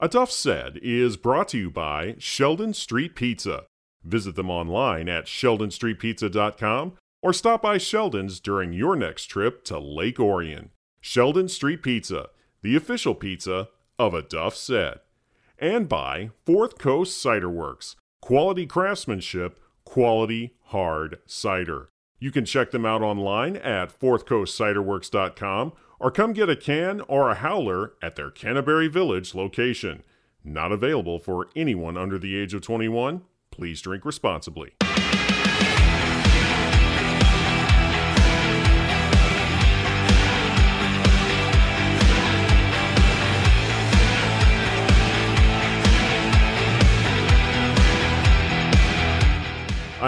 A Duff Said is brought to you by Sheldon Street Pizza. Visit them online at sheldonstreetpizza.com or stop by Sheldon's during your next trip to Lake Orion. Sheldon Street Pizza, the official pizza of A Duff Said. And by Fourth Coast Cider Works, quality craftsmanship, quality hard cider. You can check them out online at fourthcoastciderworks.com or come get a can or a growler at their Canterbury Village location. Not available for anyone under the age of 21. Please drink responsibly.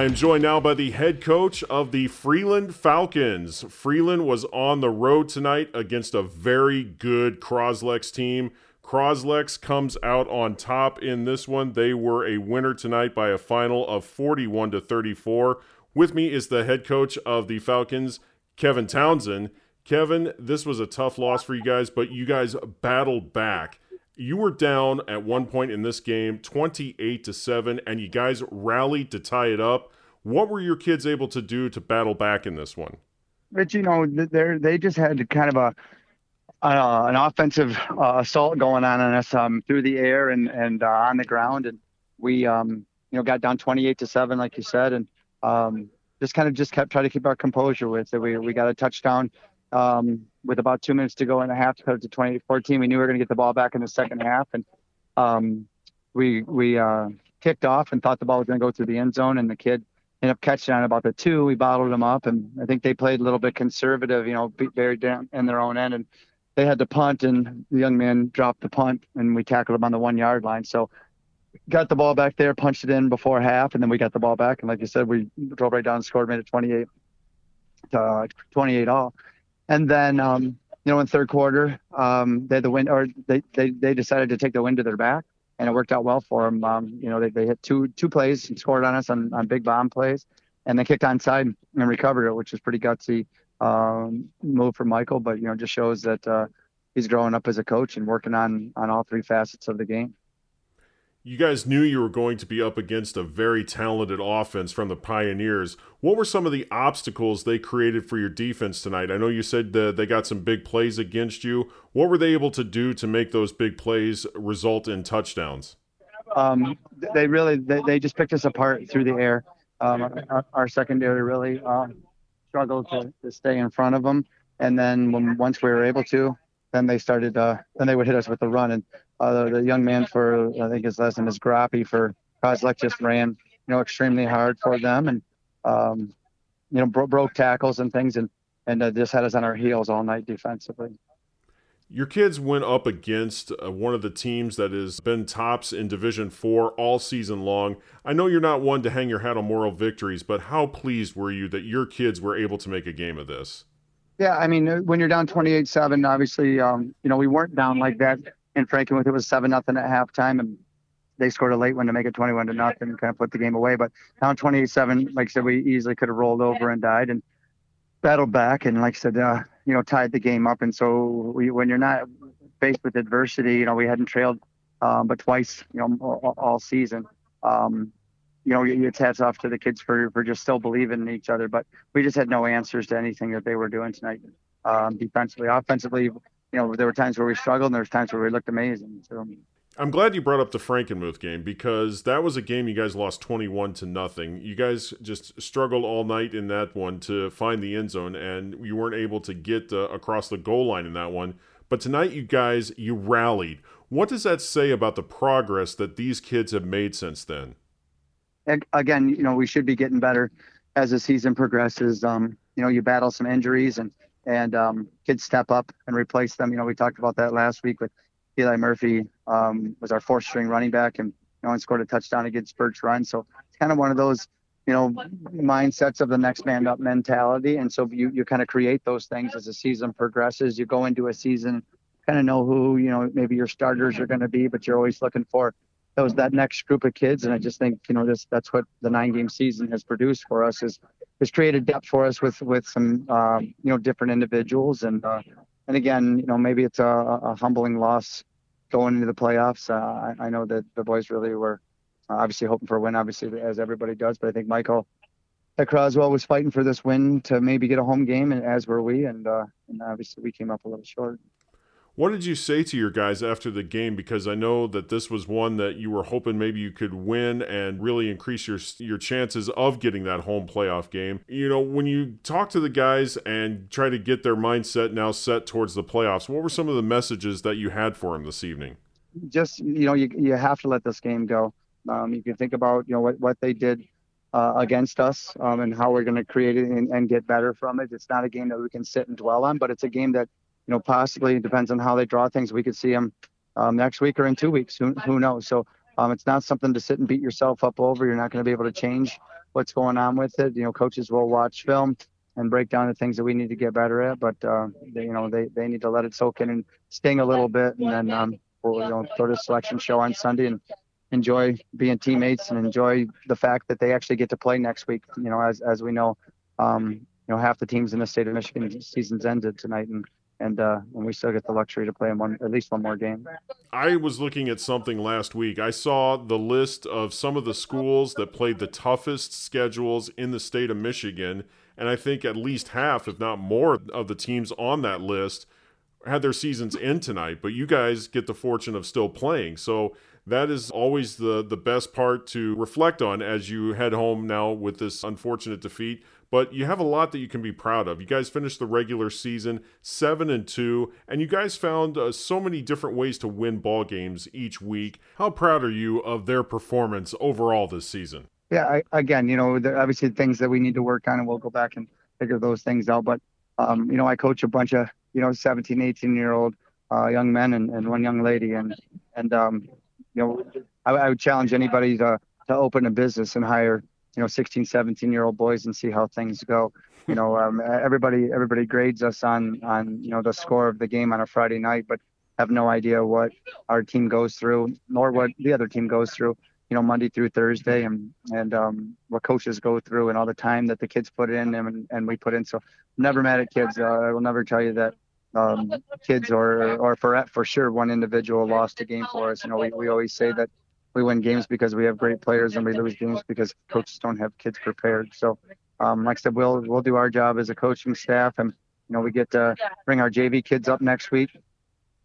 I am joined now by the head coach of the Freeland Falcons. Freeland was on the road tonight against a very good Cros-Lex team. Cros-Lex comes out on top in this one. They were a winner tonight by a final of 41 to 34. With me is the head coach of the Falcons, Kevin Townsend. Kevin, this was a tough loss for you guys, but you guys battled back you were down at one point in this game 28 to 7 and you guys rallied to tie it up. What were your kids able to do to battle back in this one? But you know they they just had kind of a uh, an offensive uh, assault going on on us um, through the air and and uh, on the ground. And we um, you know got down 28 to 7 like you said and um, just kind of just kept trying to keep our composure with it. We we got a touchdown um, with about two minutes to go in the half to cut it to 2014. We knew we were going to get the ball back in the second half, and um, we we uh, kicked off and thought the ball was going to go through the end zone, and the kid ended up catching on about the two. We bottled them up, and I think they played a little bit conservative, you know, buried down in their own end, and they had to punt, and the young man dropped the punt, and we tackled him on the one yard line. So got the ball back there, punched it in before half, and then we got the ball back, and like you said, we drove right down and scored, made it 28 uh, 28 all. And then, um, you know, in third quarter, um, they had the wind, or they, they they decided to take the wind to their back, and it worked out well for them. Um, you know, they, they hit two two plays and scored on us on, on big bomb plays, and they kicked onside and recovered it, which was pretty gutsy um, move for Michael. But you know, just shows that uh, he's growing up as a coach and working on on all three facets of the game you guys knew you were going to be up against a very talented offense from the Pioneers. What were some of the obstacles they created for your defense tonight? I know you said uh, they got some big plays against you. What were they able to do to make those big plays result in touchdowns? Um, they really they, they just picked us apart through the air. Um, our, our, secondary really um, struggled to, to stay in front of them, and then when once we were able to, then they started uh, then they would hit us with the run and uh, the, the, young man for I think his last name is Grappy for Cros-Lex just ran you know extremely hard for them and um, you know bro- broke tackles and things and and uh, just had us on our heels all night defensively. Your kids went up against uh, one of the teams that has been tops in Division Four all season long. I know you're not one to hang your hat on moral victories, but how pleased were you that your kids were able to make a game of this? Yeah, I mean, when you're down 28-7, obviously, um, you know, we weren't down like that in Frankenmuth. It was seven nothing at halftime, and they scored a late one to make it 21 to nothing, and kind of put the game away. But down 28-7, like I said, we easily could have rolled over and died and battled back, and like I said, uh, you know, tied the game up. And so we, when you're not faced with adversity, you know, we hadn't trailed, um, but twice, you know, all, all season. Um, you know, it's hats off to the kids for for just still believing in each other. But we just had no answers to anything that they were doing tonight, um, defensively, offensively. You know, there were times where we struggled, and there was times where we looked amazing. So. I'm glad you brought up the Frankenmuth game because that was a game you guys lost 21 to nothing. You guys just struggled all night in that one to find the end zone, and you weren't able to get uh, across the goal line in that one. But tonight, you guys, you rallied. What does that say about the progress that these kids have made since then? Again, you know, we should be getting better as the season progresses. Um, you know, you battle some injuries and and um, kids step up and replace them. You know, we talked about that last week with Eli Murphy um, was our fourth string running back and you know and scored a touchdown against Birch Run. So it's kind of one of those you know mindsets of the next man up mentality. And so you you kind of create those things as the season progresses. You go into a season kind of know who you know maybe your starters are going to be, but you're always looking for those that next group of kids. And I just think you know this that's what the nine game season has produced for us is has created depth for us with with some um, you know different individuals and uh, and again you know maybe it's a, a humbling loss going into the playoffs. Uh, I, I, know that the boys really were obviously hoping for a win, obviously as everybody does. But I think Michael at Croswell was fighting for this win to maybe get a home game, and as were we, and, uh, and obviously we came up a little short. What did you say to your guys after the game? Because I know that this was one that you were hoping maybe you could win and really increase your your chances of getting that home playoff game. You know, when you talk to the guys and try to get their mindset now set towards the playoffs, what were some of the messages that you had for them this evening? Just you know, you you have to let this game go. Um, you can think about you know what what they did uh, against us um, and how we're going to create it and, and, get better from it. It's not a game that we can sit and dwell on, but it's a game that you know, possibly depends on how they draw things. We could see them um, next week or in two weeks. Who, who knows? So um, it's not something to sit and beat yourself up over. You're not going to be able to change what's going on with it. You know, coaches will watch film and break down the things that we need to get better at, but uh, they, you know, they, they need to let it soak in and sting a little bit, and then um, we'll you know go to the selection show on Sunday and enjoy being teammates and enjoy the fact that they actually get to play next week. You know, as as we know, um, you know, half the teams in the state of Michigan season's ended tonight, and and uh, and we still get the luxury to play in one at least one more game. I was looking at something last week. I saw the list of some of the schools that played the toughest schedules in the state of Michigan, and I think at least half, if not more, of the teams on that list had their seasons end tonight. But you guys get the fortune of still playing, so that is always the the best part to reflect on as you head home now with this unfortunate defeat but you have a lot that you can be proud of. You guys finished the regular season 7 and 2 and you guys found uh, so many different ways to win ball games each week. How proud are you of their performance overall this season? Yeah, I, again, you know, obviously things that we need to work on and we'll go back and figure those things out, but um, you know, I coach a bunch of, you know, 17, 18 year old uh, young men and, and one young lady and and um, you know, I, I would challenge anybody to to open a business and hire you know 16 17 year old boys and see how things go. You know um, everybody everybody grades us on on you know the score of the game on a friday night but have no idea what our team goes through nor what the other team goes through you know monday through thursday and and um, what coaches go through and all the time that the kids put in and, and we put in. So never mad at kids. Uh, i will never tell you that um, kids or or for for sure one individual lost a game for us. You know we, we always say that we win games because we have great players and we lose games because coaches don't have kids prepared. So, um, like I said, we'll we'll do our job as a coaching staff, and you know we get to bring our JV kids up next week,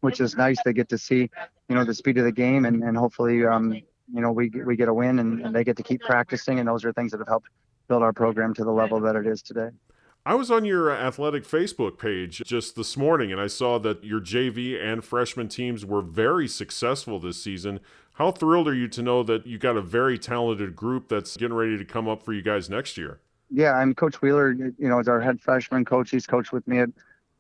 which is nice. They get to see you know the speed of the game, and and hopefully um, you know we we get a win, and, and they get to keep practicing, and those are things that have helped build our program to the level that it is today. I was on your athletic Facebook page just this morning and I saw that your JV and freshman teams were very successful this season. How thrilled are you to know that you got a very talented group that's getting ready to come up for you guys next year? Yeah, I'm Coach Wheeler, you know, is our head freshman coach. He's coached with me at,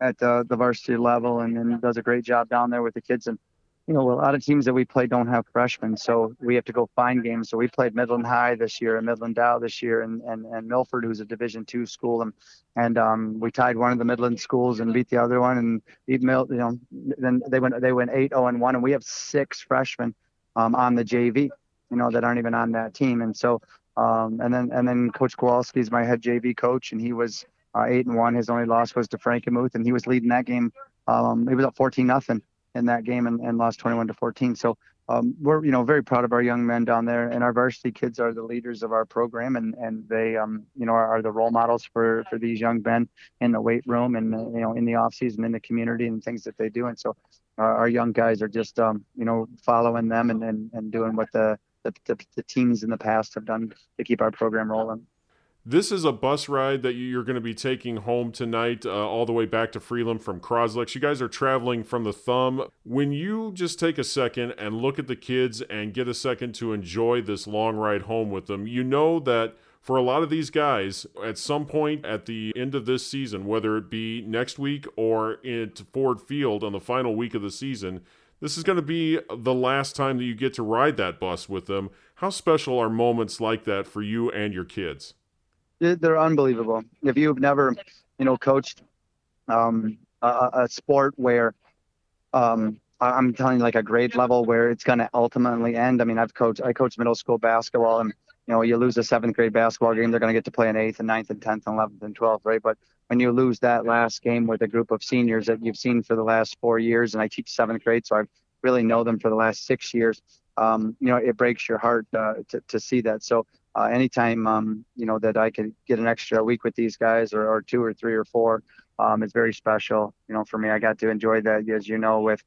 at uh, the varsity level and, and does a great job down there with the kids. And you know, a lot of teams that we play don't have freshmen, so we have to go find games. So we played Midland High this year and Midland Dow this year, and and, and Milford, who's a Division two school, and and um, we tied one of the Midland schools and beat the other one, and beat Mil, you know, then they went they went eight zero oh, and one, and we have six freshmen um, on the JV, you know, that aren't even on that team, and so um, and then and then Coach Kowalski is my head JV coach, and he was uh, eight and one. His only loss was to Frankenmuth, and he was leading that game. Um, he was up 14 nothing in that game and, and lost 21 to 14. So um, we're you know very proud of our young men down there, and our varsity kids are the leaders of our program, and and they um, you know are, are, the role models for for these young men in the weight room and you know in the off season in the community and things that they do. And so our, our young guys are just um, you know following them and, and and doing what the the, the the teams in the past have done to keep our program rolling. This is a bus ride that you're going to be taking home tonight, uh, all the way back to Freeland from Cros-Lex. You guys are traveling from the Thumb. When you just take a second and look at the kids and get a second to enjoy this long ride home with them, you know that for a lot of these guys, at some point at the end of this season, whether it be next week or at Ford Field on the final week of the season, this is going to be the last time that you get to ride that bus with them. How special are moments like that for you and your kids? they're unbelievable. If you've never, you know, coached um, a, a, sport where um, I'm telling you, like a grade level where it's going to ultimately end. I mean, I've coached, I coached middle school basketball, and you know, you lose a seventh grade basketball game, they're going to get to play an eighth and ninth and tenth and eleventh and twelfth, right? But when you lose that last game with a group of seniors that you've seen for the last four years, and I teach seventh grade, so I've really know them for the last six years, um, you know, it breaks your heart uh, to, to see that. So uh, anytime, um, you know, that I can get an extra week with these guys or, or two or three or four, um, it's very special. You know, for me, I got to enjoy that, as you know, with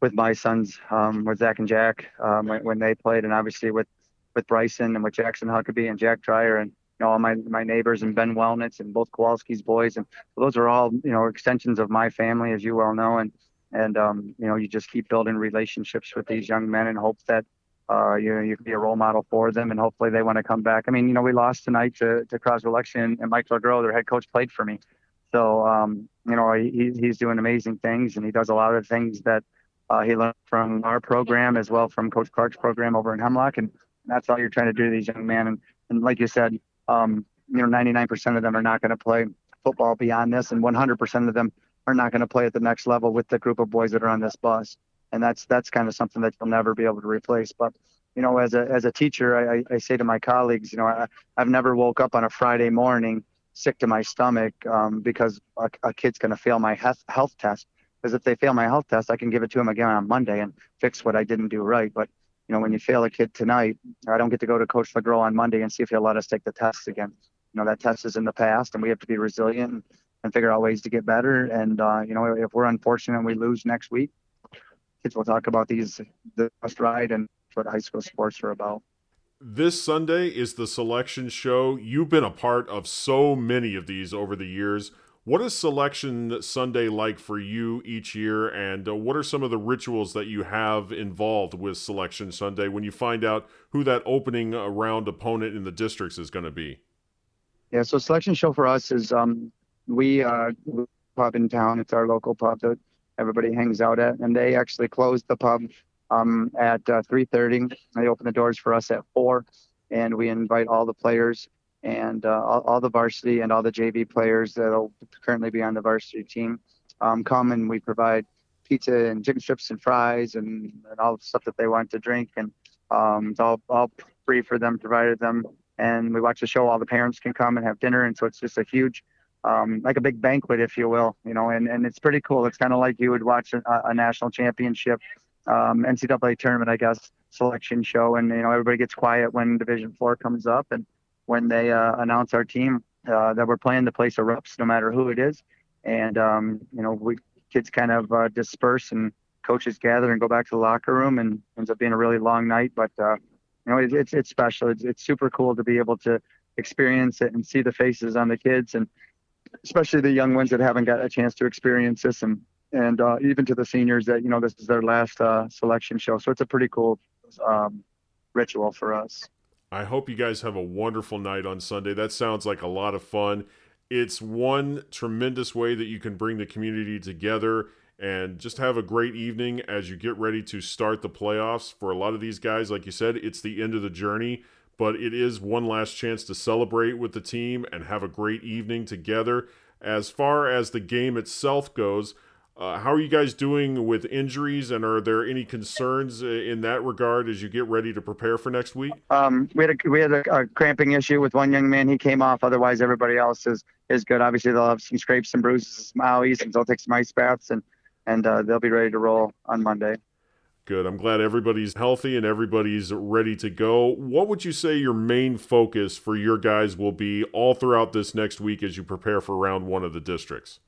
with my sons, um, with Zach and Jack um, when, when they played, and obviously with with Bryson and with Jackson Huckabee and Jack Dreyer and you know all my my neighbors and Ben Wellnitz and both Kowalski's boys, and those are all you know extensions of my family, as you well know, and and um, you know you just keep building relationships with these young men and hope that uh, you know you can be a role model for them. And hopefully they want to come back. I mean, you know, we lost tonight to to Croswell Election and Mike LeGros, their head coach, played for me. So um, you know he, he's doing amazing things. And he does a lot of things that uh, he learned from our program as well from Coach Clark's program over in Hemlock, and that's all you're trying to do to these young men. And, and like you said, um, you know, 99% of them are not going to play football beyond this, and 100% of them are not going to play at the next level with the group of boys that are on this bus. And that's that's kind of something that you'll never be able to replace. But you know, as a as a teacher, I, I say to my colleagues, you know, I, I've never woke up on a Friday morning sick to my stomach um, because a, a kid's going to fail my health, health test. Because if they fail my health test, I can give it to them again on Monday and fix what I didn't do right. But you know, when you fail a kid tonight, I don't get to go to Coach LeGros on Monday and see if he'll let us take the test again. You know, that test is in the past, and we have to be resilient and figure out ways to get better. And uh, you know, if we're unfortunate and we lose next week, kids will talk about these the best ride and what high school sports are about. This Sunday is the selection show. You've been a part of so many of these over the years. What is Selection Sunday like for you each year, and uh, what are some of the rituals that you have involved with Selection Sunday when you find out who that opening uh, round opponent in the districts is going to be? Yeah, so Selection Show for us is um, we uh, pub in town. It's our local pub that everybody hangs out at, and they actually closed the pub um, at uh, 3:30. They open the doors for us at four, and we invite all the players and uh, all, all, the varsity and all the JV players that'll currently be on the varsity team um, come and we provide pizza and chicken strips and fries and, and all the stuff that they want to drink. And um, it's all all free for them provided them. And we watch the show all the parents can come and have dinner. And so it's just a huge um, like a big banquet if you will you know and, and it's pretty cool. It's kind of like you would watch a, a national championship um, ncaa tournament i guess selection show. And you know everybody gets quiet when division four comes up. And when they uh, announce our team uh, that we're playing, the place erupts no matter who it is. And, um, you know, we kids kind of uh, disperse and coaches gather and go back to the locker room and ends up being a really long night. But, uh, you know, it, it's, it's special. It's, it's super cool to be able to experience it and see the faces on the kids and especially the young ones that haven't got a chance to experience this and, and uh, even to the seniors that, you know, this is their last uh, selection show. So it's a pretty cool um, ritual for us. I hope you guys have a wonderful night on Sunday. That sounds like a lot of fun. It's one tremendous way that you can bring the community together and just have a great evening as you get ready to start the playoffs. For a lot of these guys, like you said, it's the end of the journey, but it is one last chance to celebrate with the team and have a great evening together. As far as the game itself goes, uh, how are you guys doing with injuries, and are there any concerns uh, in that regard as you get ready to prepare for next week? Um, we had a, we had a, a, cramping issue with one young man. He came off. Otherwise, everybody else is is good. Obviously, they'll have some scrapes, and bruises, some owies, and they'll take some ice baths, and and uh, they'll be ready to roll on Monday. Good. I'm glad everybody's healthy and everybody's ready to go. What would you say your main focus for your guys will be all throughout this next week as you prepare for round one of the districts?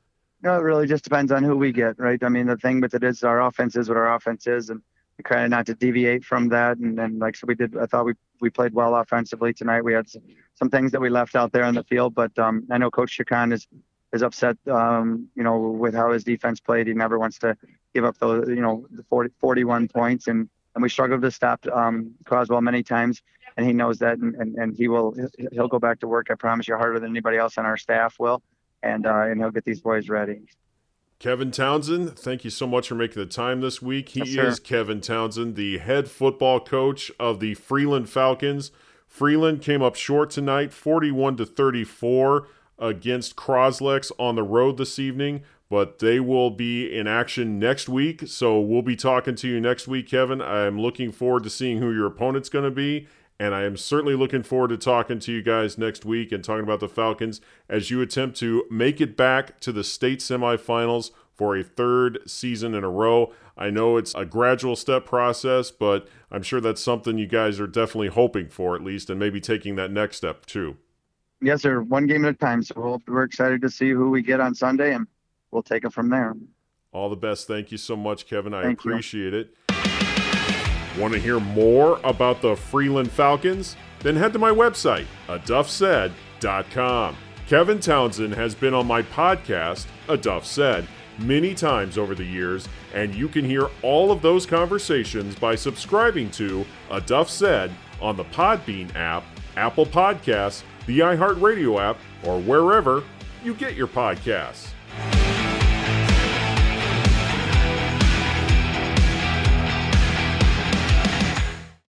Know, it really just depends on who we get, right? I mean, the thing with it is our offense is what our offense is, and we of not to deviate from that. And then, like so, we did. I thought we we played well offensively tonight. We had some, things that we left out there on the field, but um, I know Coach Chacon is is upset, um, you know, with how his defense played. He never wants to give up the, you know, the 40, 41 points, and and we struggled to stop um, Croswell many times, and he knows that, and, and, and he will he'll go back to work. I promise you, harder than anybody else on our staff will and uh, and he'll get these boys ready. Kevin Townsend, thank you so much for making the time this week. He yes, is Kevin Townsend, the head football coach of the Freeland Falcons. Freeland came up short tonight, 41 to 34 against Cros-Lex on the road this evening, but they will be in action next week. So we'll be talking to you next week, Kevin. I'm looking forward to seeing who your opponent's going to be and I am certainly looking forward to talking to you guys next week and talking about the Falcons as you attempt to make it back to the state semifinals for a third season in a row. I know it's a gradual step process, but I'm sure that's something you guys are definitely hoping for, at least, and maybe taking that next step too. Yes, sir. One game at a time. So we'll, we're excited to see who we get on Sunday, and we'll take it from there. All the best. Thank you so much, Kevin. I Thank appreciate you. it. Want to hear more about the Freeland Falcons? Then head to my website, aduffsaid.com. Kevin Townsend has been on my podcast, A Duff Said, many times over the years, and you can hear all of those conversations by subscribing to A Duff Said on the Podbean app, Apple Podcasts, the iHeartRadio app, or wherever you get your podcasts.